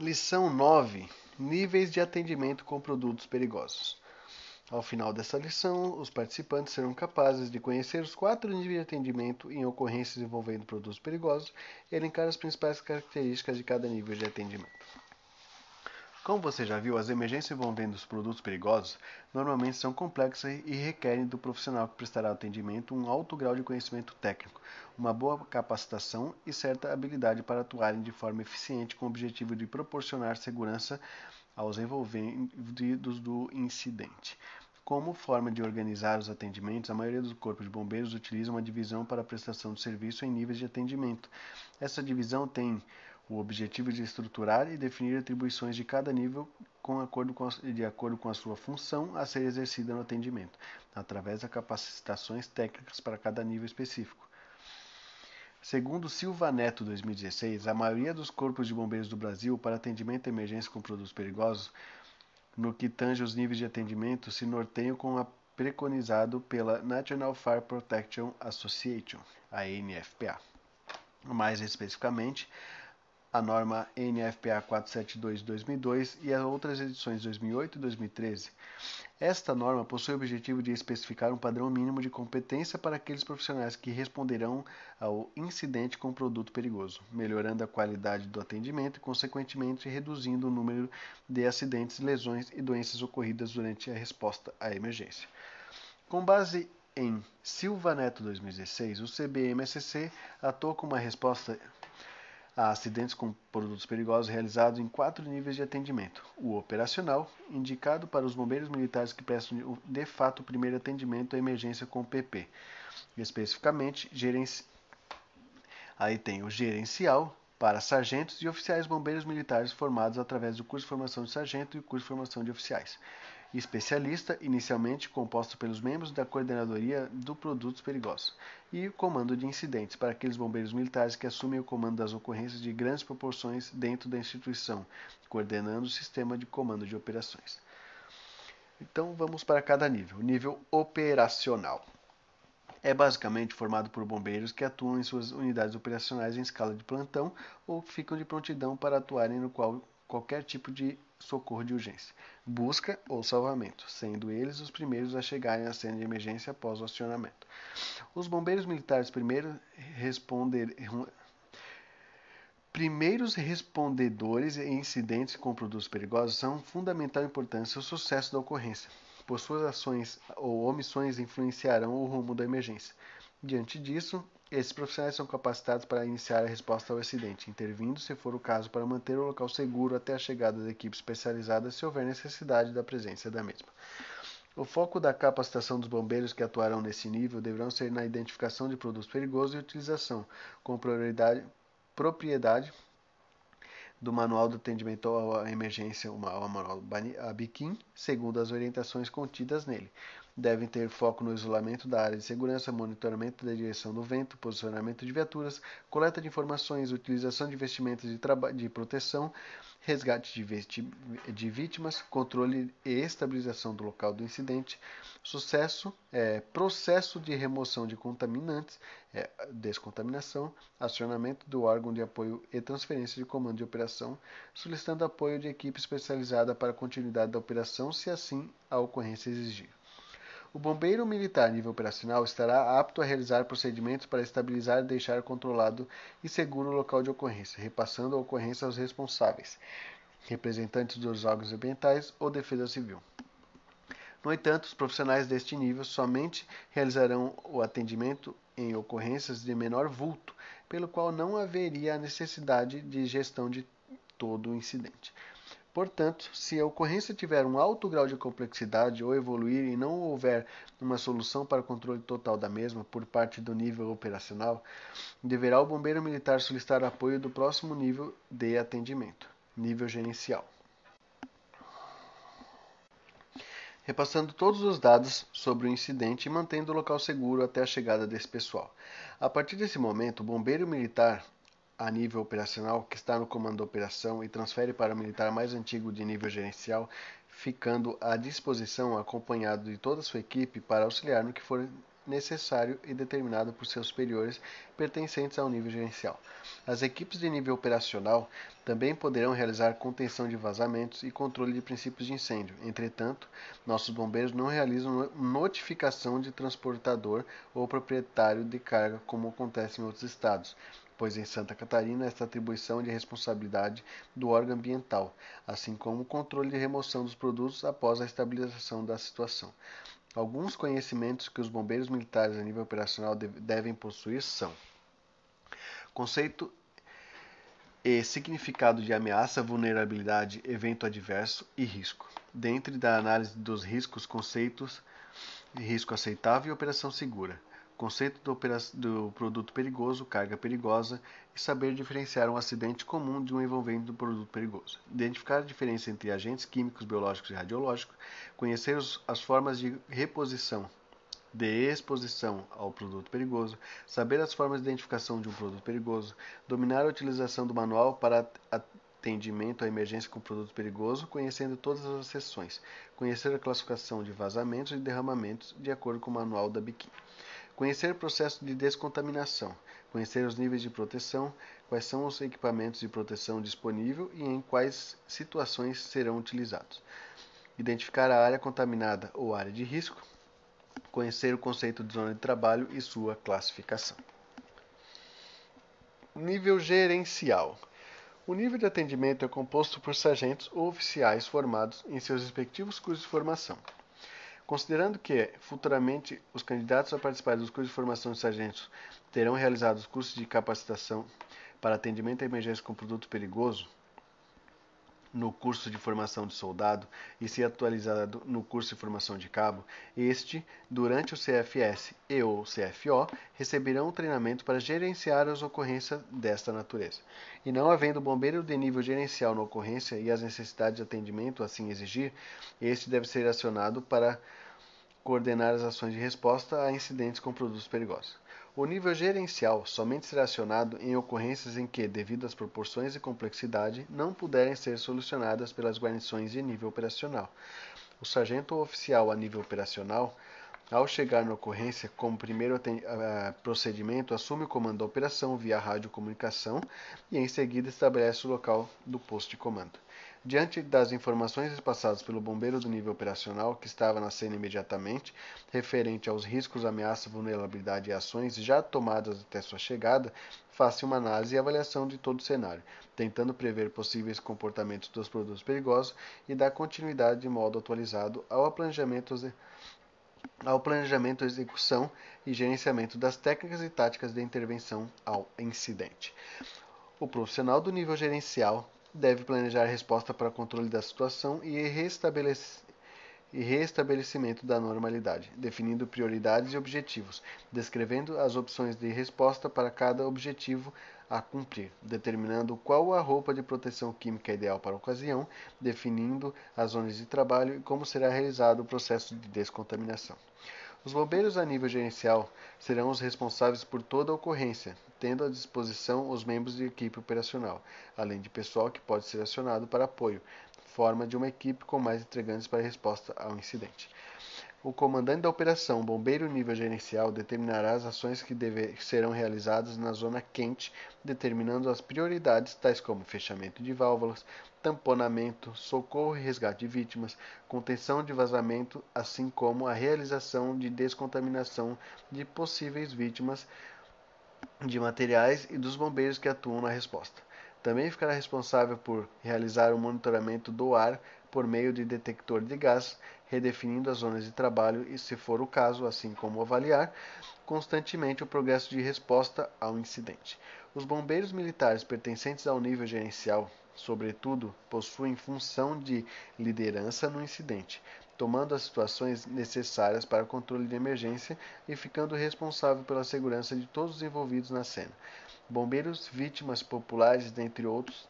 Lição 9: Níveis de atendimento com produtos perigosos. Ao final dessa lição, os participantes serão capazes de conhecer os quatro níveis de atendimento em ocorrências envolvendo produtos perigosos e elencar as principais características de cada nível de atendimento. Como você já viu, as emergências envolvendo os produtos perigosos normalmente são complexas e requerem do profissional que prestará atendimento um alto grau de conhecimento técnico, uma boa capacitação e certa habilidade para atuarem de forma eficiente com o objetivo de proporcionar segurança aos envolvidos do incidente. Como forma de organizar os atendimentos, a maioria dos corpos de bombeiros utiliza uma divisão para a prestação de serviço em níveis de atendimento. Essa divisão tem o objetivo de estruturar e definir atribuições de cada nível com acordo com a, de acordo com a sua função a ser exercida no atendimento, através das capacitações técnicas para cada nível específico. Segundo Silva Neto 2016, a maioria dos corpos de bombeiros do Brasil para atendimento à emergência com produtos perigosos, no que tange os níveis de atendimento, se norteiam com a preconizado pela National Fire Protection Association, a NFPA. Mais especificamente, a norma NFPA 472-2002 e as outras edições 2008 e 2013. Esta norma possui o objetivo de especificar um padrão mínimo de competência para aqueles profissionais que responderão ao incidente com produto perigoso, melhorando a qualidade do atendimento e, consequentemente, reduzindo o número de acidentes, lesões e doenças ocorridas durante a resposta à emergência. Com base em Silva Neto 2016, o CBMSC atuou como uma resposta a acidentes com produtos perigosos realizados em quatro níveis de atendimento. O operacional, indicado para os bombeiros militares que prestam de fato o primeiro atendimento à emergência com PP. Especificamente, gerenci... aí tem o gerencial para sargentos e oficiais bombeiros militares formados através do curso de formação de sargento e curso de formação de oficiais especialista, inicialmente composto pelos membros da Coordenadoria do Produtos Perigosos, e o Comando de Incidentes, para aqueles bombeiros militares que assumem o comando das ocorrências de grandes proporções dentro da instituição, coordenando o sistema de comando de operações. Então vamos para cada nível. Nível operacional. É basicamente formado por bombeiros que atuam em suas unidades operacionais em escala de plantão ou ficam de prontidão para atuarem no qual qualquer tipo de socorro de urgência, busca ou salvamento, sendo eles os primeiros a chegarem à cena de emergência após o acionamento. Os bombeiros militares primeiro responder, primeiros respondedores em incidentes com produtos perigosos são fundamental importância ao sucesso da ocorrência, pois suas ações ou omissões influenciarão o rumo da emergência. Diante disso, esses profissionais são capacitados para iniciar a resposta ao acidente, intervindo, se for o caso, para manter o local seguro até a chegada da equipe especializada, se houver necessidade da presença da mesma. O foco da capacitação dos bombeiros que atuarão nesse nível deverão ser na identificação de produtos perigosos e utilização, com prioridade, propriedade do Manual do Atendimento à Emergência, o Manual ABIQUIM, segundo as orientações contidas nele devem ter foco no isolamento da área de segurança, monitoramento da direção do vento, posicionamento de viaturas, coleta de informações, utilização de vestimentas de, de proteção, resgate de, de, vítimas, controle e estabilização do local do incidente, sucesso, é, processo de remoção de contaminantes, é, descontaminação, acionamento do órgão de apoio e transferência de comando de operação, solicitando apoio de equipe especializada para a continuidade da operação, se assim a ocorrência exigir. O bombeiro militar nível operacional estará apto a realizar procedimentos para estabilizar e deixar controlado e seguro o local de ocorrência, repassando a ocorrência aos responsáveis, representantes dos órgãos ambientais ou defesa civil. No entanto, os profissionais deste nível somente realizarão o atendimento em ocorrências de menor vulto, pelo qual não haveria a necessidade de gestão de todo o incidente. Portanto, se a ocorrência tiver um alto grau de complexidade ou evoluir e não houver uma solução para o controle total da mesma por parte do nível operacional, deverá o bombeiro militar solicitar apoio do próximo nível de atendimento, nível gerencial. Repassando todos os dados sobre o incidente e mantendo o local seguro até a chegada desse pessoal. A partir desse momento, o bombeiro militar a nível operacional que está no comando da operação e transfere para o militar mais antigo de nível gerencial, ficando à disposição acompanhado de toda a sua equipe para auxiliar no que for necessário e determinado por seus superiores pertencentes ao nível gerencial. As equipes de nível operacional também poderão realizar contenção de vazamentos e controle de princípios de incêndio. Entretanto, nossos bombeiros não realizam notificação de transportador ou proprietário de carga como acontece em outros estados pois em Santa Catarina esta atribuição de responsabilidade do órgão ambiental, assim como o controle de remoção dos produtos após a estabilização da situação. Alguns conhecimentos que os bombeiros militares a nível operacional devem possuir são: conceito e significado de ameaça, vulnerabilidade, evento adverso e risco. Dentro da análise dos riscos, conceitos risco aceitável e operação segura conceito do, do, produto perigoso, carga perigosa e saber diferenciar um acidente comum de um envolvente do produto perigoso. Identificar a diferença entre agentes químicos, biológicos e radiológicos, conhecer os, as formas de reposição, de exposição ao produto perigoso, saber as formas de identificação de um produto perigoso, dominar a utilização do manual para atendimento à emergência com produto perigoso, conhecendo todas as seções, conhecer a classificação de vazamentos e derramamentos de acordo com o manual da biquíni. Conhecer o processo de descontaminação. Conhecer os níveis de proteção, quais são os equipamentos de proteção disponíveis e em quais situações serão utilizados. Identificar a área contaminada ou área de risco. Conhecer o conceito de zona de trabalho e sua classificação. Nível gerencial. O nível de atendimento é composto por sargentos ou oficiais formados em seus respectivos cursos de formação. Considerando que, futuramente, os candidatos a participar dos cursos de formação de sargentos terão realizado os cursos de capacitação para atendimento a emergência com produto perigoso no curso de formação de soldado e se atualizado no curso de formação de cabo, este, durante o CFS e ou CFO, receberão treinamento para gerenciar as ocorrências desta natureza. E não havendo bombeiro de nível gerencial na ocorrência e as necessidades de atendimento assim exigir, este deve ser acionado para coordenar as ações de resposta a incidentes com produtos perigosos. O nível gerencial somente será acionado em ocorrências em que, devido às proporções e complexidade, não puderem ser solucionadas pelas guarnições de nível operacional. O sargento oficial a nível operacional, ao chegar na ocorrência, como primeiro procedimento, assume o comando da operação via radiocomunicação e, em seguida, estabelece o local do posto de comando. Diante das informações passadas pelo bombeiro do nível operacional, que estava na cena imediatamente, referente aos riscos, ameaça, vulnerabilidade e ações já tomadas até sua chegada, faça uma análise e avaliação de todo o cenário, tentando prever possíveis comportamentos dos produtos perigosos e dar continuidade de modo atualizado ao planejamento ao planejamento, execução e gerenciamento das técnicas e táticas de intervenção ao incidente. O profissional do nível gerencial deve planejar resposta para controle da situação e, e restabelecimento da normalidade, definindo prioridades e objetivos, descrevendo as opções de resposta para cada objetivo a cumprir, determinando qual a roupa de proteção química ideal para a ocasião, definindo as zonas de trabalho e como será realizado o processo de descontaminação. Os bombeiros a nível gerencial serão os responsáveis por toda a ocorrência, tendo à disposição os membros de equipe operacional, além de pessoal que pode ser acionado para apoio, forma de uma equipe com mais integrantes para resposta ao incidente. O comandante da operação Bombeiro Nível Gerencial determinará as ações que deve, serão realizadas na zona quente, determinando as prioridades, tais como fechamento de válvulas, tamponamento, socorro e resgate de vítimas, contenção de vazamento, assim como a realização de descontaminação de possíveis vítimas de materiais e dos bombeiros que atuam na resposta. Também ficará responsável por realizar o monitoramento do ar por meio de detector de gás, redefinindo as zonas de trabalho e, se for o caso, assim como avaliar constantemente o progresso de resposta ao incidente. Os bombeiros militares pertencentes ao nível gerencial, sobretudo, possuem função de liderança no incidente, tomando as situações necessárias para o controle de emergência e ficando responsável pela segurança de todos os envolvidos na cena. Bombeiros, vítimas populares, dentre outros,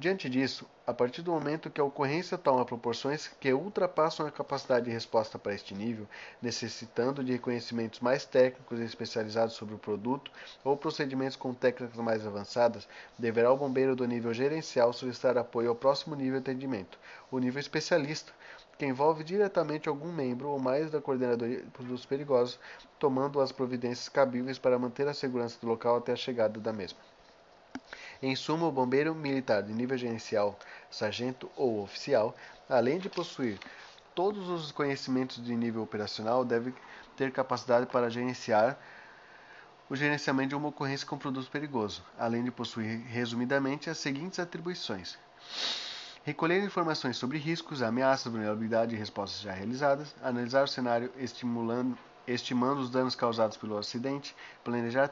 Diante disso, a partir do momento que a ocorrência toma proporções que ultrapassam a capacidade de resposta para este nível, necessitando de reconhecimentos mais técnicos e especializados sobre o produto ou procedimentos com técnicas mais avançadas, deverá o bombeiro do nível gerencial solicitar apoio ao próximo nível de atendimento, o nível especialista, que envolve diretamente algum membro ou mais da coordenadoria de produtos perigosos, tomando as providências cabíveis para manter a segurança do local até a chegada da mesma. Em suma, o bombeiro militar de nível gerencial, sargento ou oficial, além de possuir todos os conhecimentos de nível operacional, deve ter capacidade para gerenciar o gerenciamento de uma ocorrência com produto perigoso, além de possuir, resumidamente, as seguintes atribuições: recolher informações sobre riscos, ameaças, vulnerabilidade e respostas já realizadas, analisar o cenário estimulando estimando os danos causados pelo acidente, planejar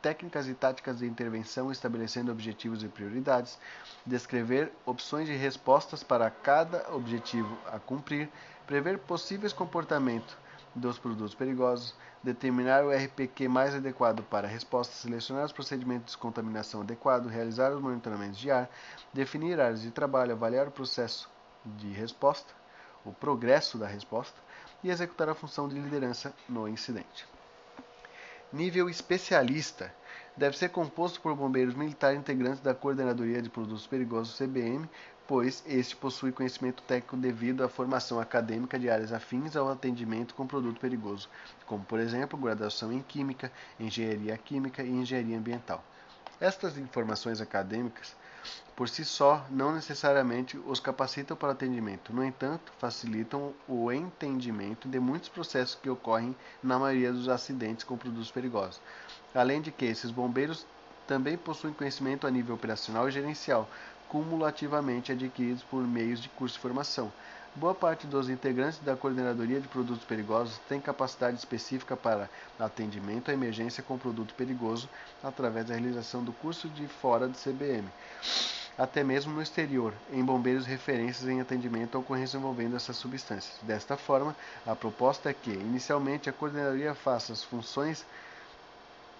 técnicas e táticas de intervenção, estabelecendo objetivos e prioridades, descrever opções de respostas para cada objetivo a cumprir, prever possíveis comportamentos dos produtos perigosos, determinar o RPQ mais adequado para a resposta, selecionar os procedimentos de descontaminação adequado, realizar os monitoramentos de ar, definir áreas de trabalho, avaliar o processo de resposta, o progresso da resposta, e executar a função de liderança no incidente. Nível especialista deve ser composto por bombeiros militares integrantes da Coordenadoria de Produtos Perigosos CBM, pois este possui conhecimento técnico devido à formação acadêmica de áreas afins ao atendimento com produto perigoso, como por exemplo, graduação em Química, Engenharia Química e Engenharia Ambiental. Estas informações acadêmicas por si só, não necessariamente os capacitam para o atendimento. No entanto, facilitam o entendimento de muitos processos que ocorrem na maioria dos acidentes com produtos perigosos. Além de que esses bombeiros também possuem conhecimento a nível operacional e gerencial, cumulativamente adquiridos por meios de curso de formação. Boa parte dos integrantes da Coordenadoria de Produtos Perigosos tem capacidade específica para atendimento à emergência com produto perigoso através da realização do curso de fora do CBM até mesmo no exterior, em bombeiros referências em atendimento a ocorrências envolvendo essas substâncias. Desta forma, a proposta é que, inicialmente, a coordenadoria faça as funções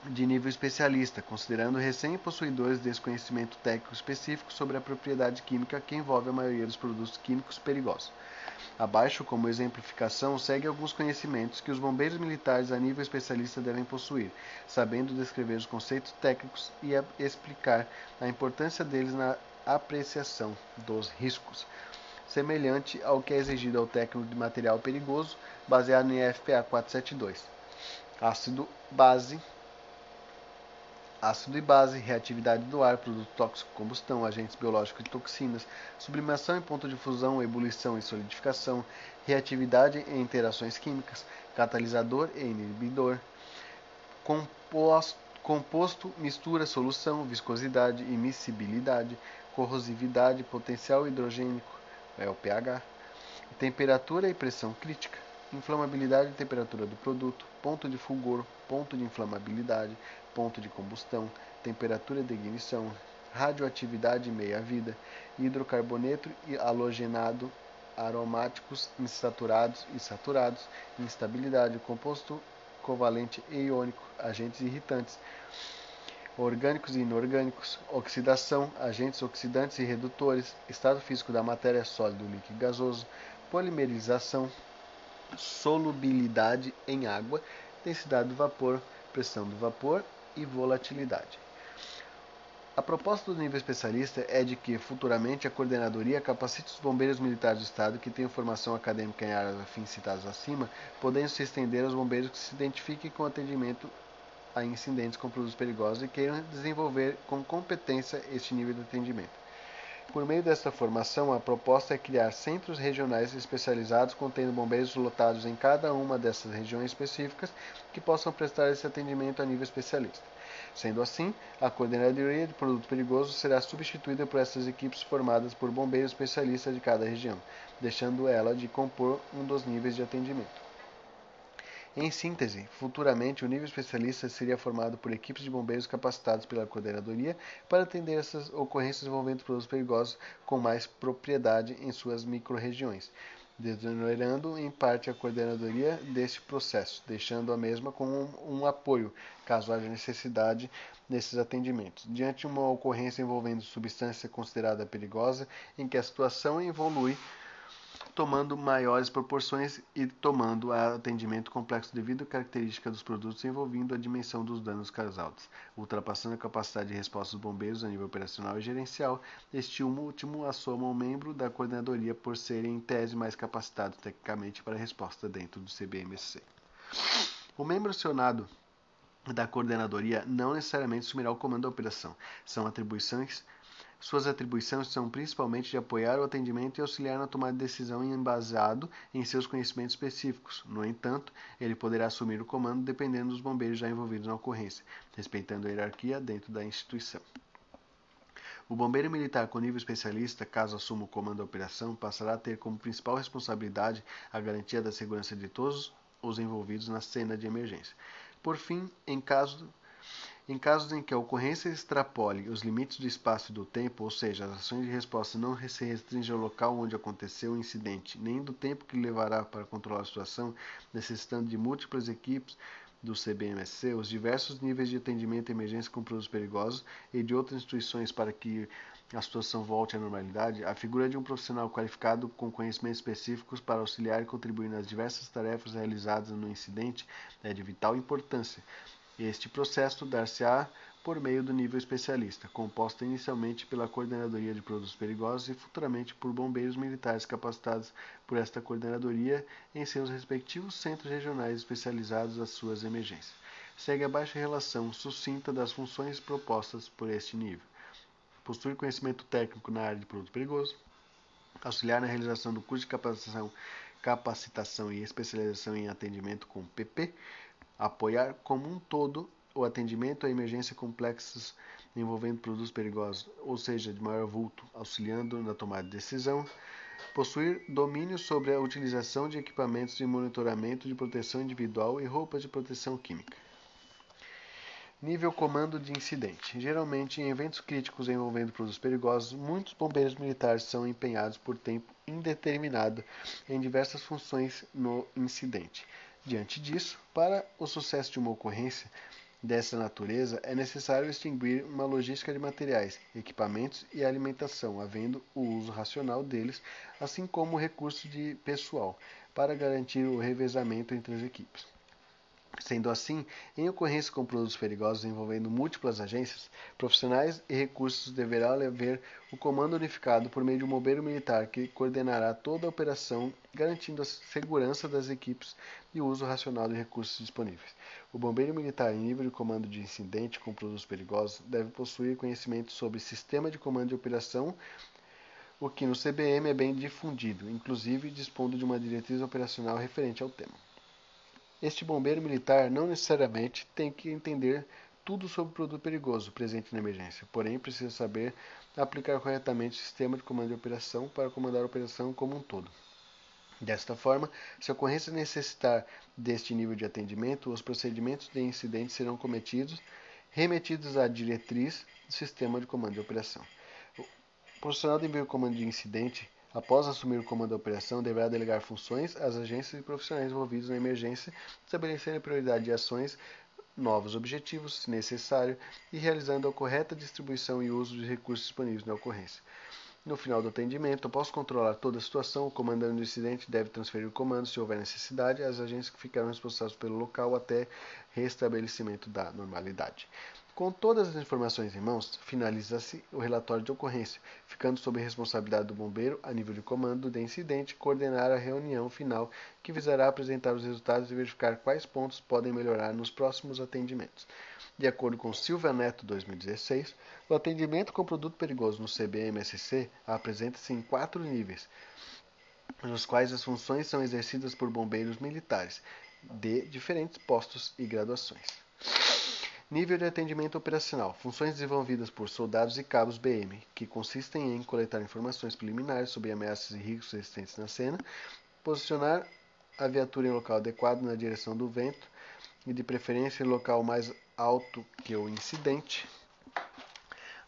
de nível especialista, considerando recém-possuidores desse conhecimento técnico específico sobre a propriedade química que envolve a maioria dos produtos químicos perigosos. Abaixo, como exemplificação, segue alguns conhecimentos que os bombeiros militares a nível especialista devem possuir, sabendo descrever os conceitos técnicos e explicar a importância deles na apreciação dos riscos, semelhante ao que é exigido ao técnico de material perigoso, baseado em FPA 472. Ácido base ácido e base, reatividade do ar, produto tóxico, combustão, agentes biológicos e toxinas, sublimação em ponto de fusão, ebulição e solidificação, reatividade em interações químicas, catalisador e inibidor, composto, composto mistura, solução, viscosidade, immiscibilidade, corrosividade, potencial hidrogênico, é o pH, temperatura e pressão crítica, inflamabilidade e temperatura do produto, ponto de fulgor, ponto de inflamabilidade, ponto de combustão, temperatura de ignição, radioatividade meia-vida, hidrocarboneto e halogenado, aromáticos insaturados e saturados, instabilidade, composto covalente e iônico, agentes irritantes, orgânicos e inorgânicos, oxidação, agentes oxidantes e redutores, estado físico da matéria sólido, líquido gasoso, polimerização, solubilidade em água, densidade do vapor, pressão do vapor e volatilidade. A proposta do nível especialista é de que, futuramente, a coordenadoria capacite os bombeiros militares do Estado que tenham formação acadêmica em áreas afins citadas acima, podendo se estender aos bombeiros que se identifiquem com atendimento a incidentes com produtos perigosos e queiram desenvolver com competência este nível de atendimento. Por meio desta formação, a proposta é criar centros regionais especializados contendo bombeiros lotados em cada uma dessas regiões específicas que possam prestar esse atendimento a nível especialista. Sendo assim, a coordenadoria de produto perigoso será substituída por essas equipes formadas por bombeiros especialistas de cada região, deixando ela de compor um dos níveis de atendimento. Em síntese, futuramente o nível especialista seria formado por equipes de bombeiros capacitados pela coordenadoria para atender essas ocorrências envolvendo produtos perigosos com mais propriedade em suas microrregiões. desonerando em parte a coordenadoria deste processo, deixando a mesma com um, um apoio, caso haja necessidade nesses atendimentos. Diante de uma ocorrência envolvendo substância considerada perigosa, em que a situação evolui tomando maiores proporções e tomando atendimento complexo devido à característica dos produtos envolvendo a dimensão dos danos causados, ultrapassando a capacidade de resposta dos bombeiros a nível operacional e gerencial. Este último assoma um membro da coordenadoria por serem em tese mais capacitados tecnicamente para a resposta dentro do CBMC. O membro acionado da coordenadoria não necessariamente assumirá o comando da operação. São atribuições suas atribuições são principalmente de apoiar o atendimento e auxiliar na tomada de decisão embasado em seus conhecimentos específicos. No entanto, ele poderá assumir o comando dependendo dos bombeiros já envolvidos na ocorrência, respeitando a hierarquia dentro da instituição. O bombeiro militar com nível especialista, caso assuma o comando da operação, passará a ter como principal responsabilidade a garantia da segurança de todos os envolvidos na cena de emergência. Por fim, em caso em casos em que a ocorrência extrapole os limites do espaço e do tempo, ou seja, as ações de resposta não se restringem ao local onde aconteceu o incidente, nem do tempo que levará para controlar a situação, necessitando de múltiplas equipes do CBMSC, os diversos níveis de atendimento e emergência com produtos perigosos e de outras instituições para que a situação volte à normalidade, a figura de um profissional qualificado com conhecimentos específicos para auxiliar e contribuir nas diversas tarefas realizadas no incidente é de vital importância, este processo dar-se-á por meio do nível especialista, composta inicialmente pela Coordenadoria de Produtos Perigosos e futuramente por bombeiros militares capacitados por esta coordenadoria em seus respectivos centros regionais especializados às suas emergências. Segue abaixo a relação sucinta das funções propostas por este nível. Possuir conhecimento técnico na área de produto perigoso, auxiliar na realização do curso de capacitação, capacitação e especialização em atendimento com PP, apoiar como um todo o atendimento a emergências complexas envolvendo produtos perigosos, ou seja, de maior vulto, auxiliando na tomada de decisão, possuir domínio sobre a utilização de equipamentos de monitoramento de proteção individual e roupas de proteção química. Nível comando de incidente. Geralmente, em eventos críticos envolvendo produtos perigosos, muitos bombeiros militares são empenhados por tempo indeterminado em diversas funções no incidente. Diante disso, para o sucesso de uma ocorrência dessa natureza, é necessário extinguir uma logística de materiais, equipamentos e alimentação, havendo o uso racional deles, assim como recursos de pessoal, para garantir o revezamento entre as equipes. Sendo assim, em ocorrência com produtos perigosos envolvendo múltiplas agências, profissionais e recursos deverá haver o comando unificado por meio de um bombeiro militar que coordenará toda a operação, garantindo a segurança das equipes e o uso racional de recursos disponíveis. O bombeiro militar em nível de comando de incidente com produtos perigosos deve possuir conhecimento sobre sistema de comando de operação o que no CBM é bem difundido, inclusive dispondo de uma diretriz operacional referente ao tema. Este bombeiro militar não necessariamente tem que entender tudo sobre o produto perigoso presente na emergência, porém precisa saber aplicar corretamente o sistema de comando de operação para comandar a operação como um todo. Desta forma, se a ocorrência necessitar deste nível de atendimento, os procedimentos de incidente serão cometidos, remetidos à diretriz do sistema de comando de operação. O profissional de envio comando de incidente Após assumir o comando da operação, deverá delegar funções às agências e profissionais envolvidos na emergência, estabelecendo a prioridade de ações, novos objetivos, se necessário, e realizando a correta distribuição e uso de recursos disponíveis na ocorrência. No final do atendimento, após controlar toda a situação, o comandante do incidente deve transferir o comando, se houver necessidade, às agências que ficarão responsáveis pelo local até restabelecimento da normalidade. Com todas as informações em mãos, finaliza-se o relatório de ocorrência, ficando sob responsabilidade do bombeiro, a nível de comando do incidente, coordenar a reunião final que visará apresentar os resultados e verificar quais pontos podem melhorar nos próximos atendimentos. De acordo com Silvia Neto 2016, o atendimento com produto perigoso no CBMSC apresenta-se em quatro níveis, nos quais as funções são exercidas por bombeiros militares de diferentes postos e graduações. Nível de atendimento operacional: funções desenvolvidas por soldados e cabos BM, que consistem em coletar informações preliminares sobre ameaças e riscos existentes na cena, posicionar a viatura em local adequado na direção do vento e, de preferência, em local mais alto que o incidente,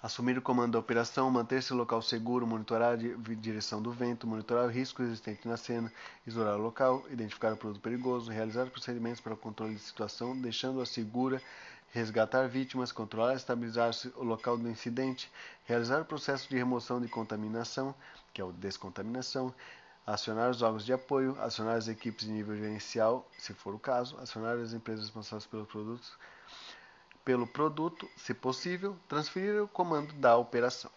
Assumir o comando da operação, manter-se no local seguro, monitorar a direção do vento, monitorar o risco existente na cena, isolar o local, identificar o produto perigoso, realizar procedimentos para o controle de situação, deixando-a segura, resgatar vítimas, controlar e estabilizar o local do incidente, realizar o processo de remoção de contaminação, que é o descontaminação, acionar os órgãos de apoio, acionar as equipes de nível gerencial, se for o caso, acionar as empresas responsáveis pelos produtos pelo produto, se possível, transferir o comando da operação.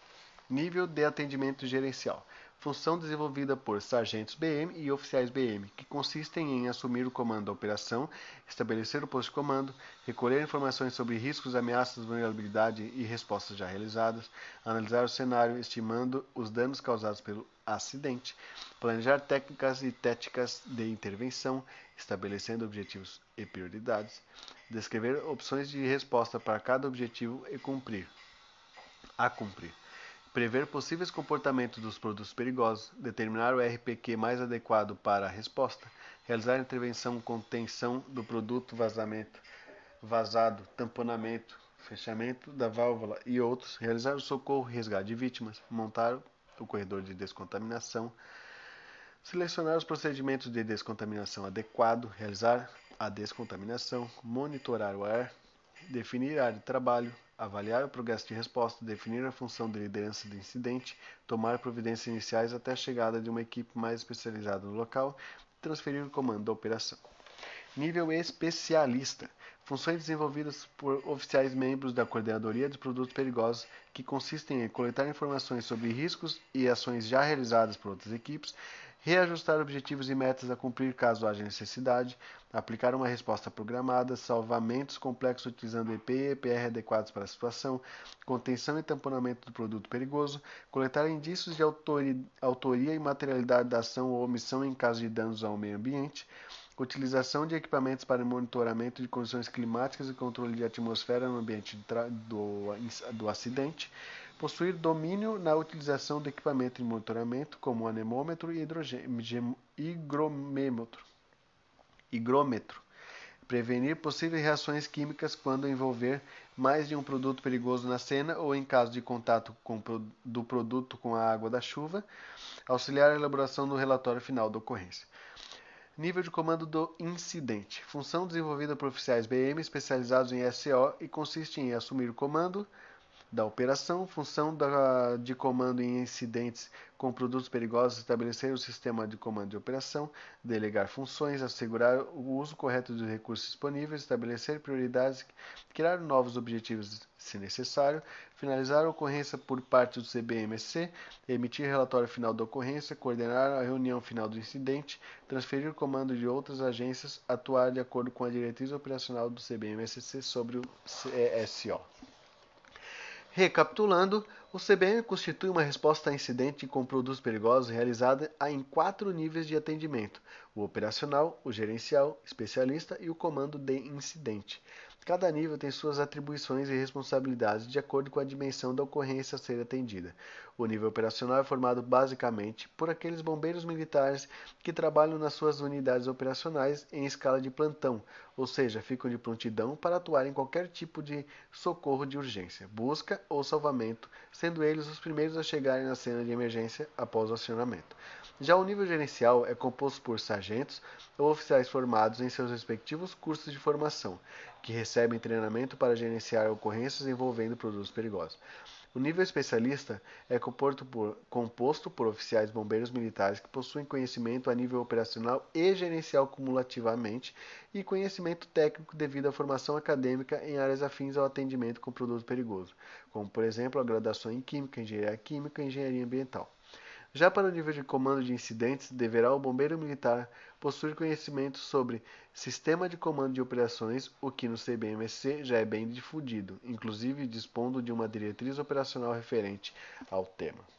Nível de atendimento gerencial. Função desenvolvida por sargentos BM e oficiais BM, que consistem em assumir o comando da operação, estabelecer o posto de comando, recolher informações sobre riscos, ameaças, vulnerabilidade e respostas já realizadas, analisar o cenário, estimando os danos causados pelo acidente, planejar técnicas e táticas de intervenção, estabelecendo objetivos e prioridades, descrever opções de resposta para cada objetivo e cumprir. A cumprir. Prever possíveis comportamentos dos produtos perigosos, determinar o RPQ mais adequado para a resposta, realizar intervenção contenção do produto, vazamento, vazado, tamponamento, fechamento da válvula e outros, realizar o socorro e resgate de vítimas, montar o corredor de descontaminação, selecionar os procedimentos de descontaminação adequado, realizar a descontaminação, monitorar o ar, definir a área de trabalho, avaliar o progresso de resposta, definir a função de liderança do incidente, tomar providências iniciais até a chegada de uma equipe mais especializada no local e transferir o comando da operação. Nível especialista. Funções desenvolvidas por oficiais membros da Coordenadoria de Produtos Perigosos, que consistem em coletar informações sobre riscos e ações já realizadas por outras equipes, reajustar objetivos e metas a cumprir caso haja necessidade, aplicar uma resposta programada, salvamentos complexos utilizando EP e EPR adequados para a situação, contenção e tamponamento do produto perigoso, coletar indícios de autoria e materialidade da ação ou omissão em caso de danos ao meio ambiente, utilização de equipamentos para monitoramento de condições climáticas e controle de atmosfera no ambiente do, do acidente, possuir domínio na utilização do equipamento de monitoramento, como anemômetro e higromêmetro, higrômetro, prevenir possíveis reações químicas quando envolver mais de um produto perigoso na cena ou em caso de contato com, do produto com a água da chuva, auxiliar a elaboração do relatório final da ocorrência. Nível de comando do incidente. Função desenvolvida por oficiais BM especializados em SO e consiste em assumir o comando, da operação, função da, de comando em incidentes com produtos perigosos, estabelecer o sistema de comando de operação, delegar funções, assegurar o uso correto dos recursos disponíveis, estabelecer prioridades, criar novos objetivos se necessário, finalizar a ocorrência por parte do CBMC, emitir relatório final da ocorrência, coordenar a reunião final do incidente, transferir o comando de outras agências, atuar de acordo com a diretriz operacional do CBMSC sobre o CSO. Recapitulando, o CBM constitui uma resposta a incidente com produtos perigosos realizada em quatro níveis de atendimento: o operacional, o gerencial, especialista e o comando de incidente. Cada nível tem suas atribuições e responsabilidades de acordo com a dimensão da ocorrência a ser atendida. O nível operacional é formado basicamente por aqueles bombeiros militares que trabalham nas suas unidades operacionais em escala de plantão, ou seja, ficam de prontidão para atuar em qualquer tipo de socorro de urgência, busca ou salvamento, sendo eles os primeiros a chegarem na cena de emergência após o acionamento. Já o nível gerencial é composto por sargentos ou oficiais formados em seus respectivos cursos de formação, que recebem treinamento para gerenciar ocorrências envolvendo produtos perigosos. O nível especialista é composto por, oficiais bombeiros militares que possuem conhecimento a nível operacional e gerencial cumulativamente e conhecimento técnico devido à formação acadêmica em áreas afins ao atendimento com produto perigoso, como por exemplo a graduação em Química, Engenharia Química e Engenharia Ambiental. Já para o nível de comando de incidentes, deverá o bombeiro militar possuir conhecimento sobre sistema de comando de operações, o que no CBMC já é bem difundido, inclusive dispondo de uma diretriz operacional referente ao tema.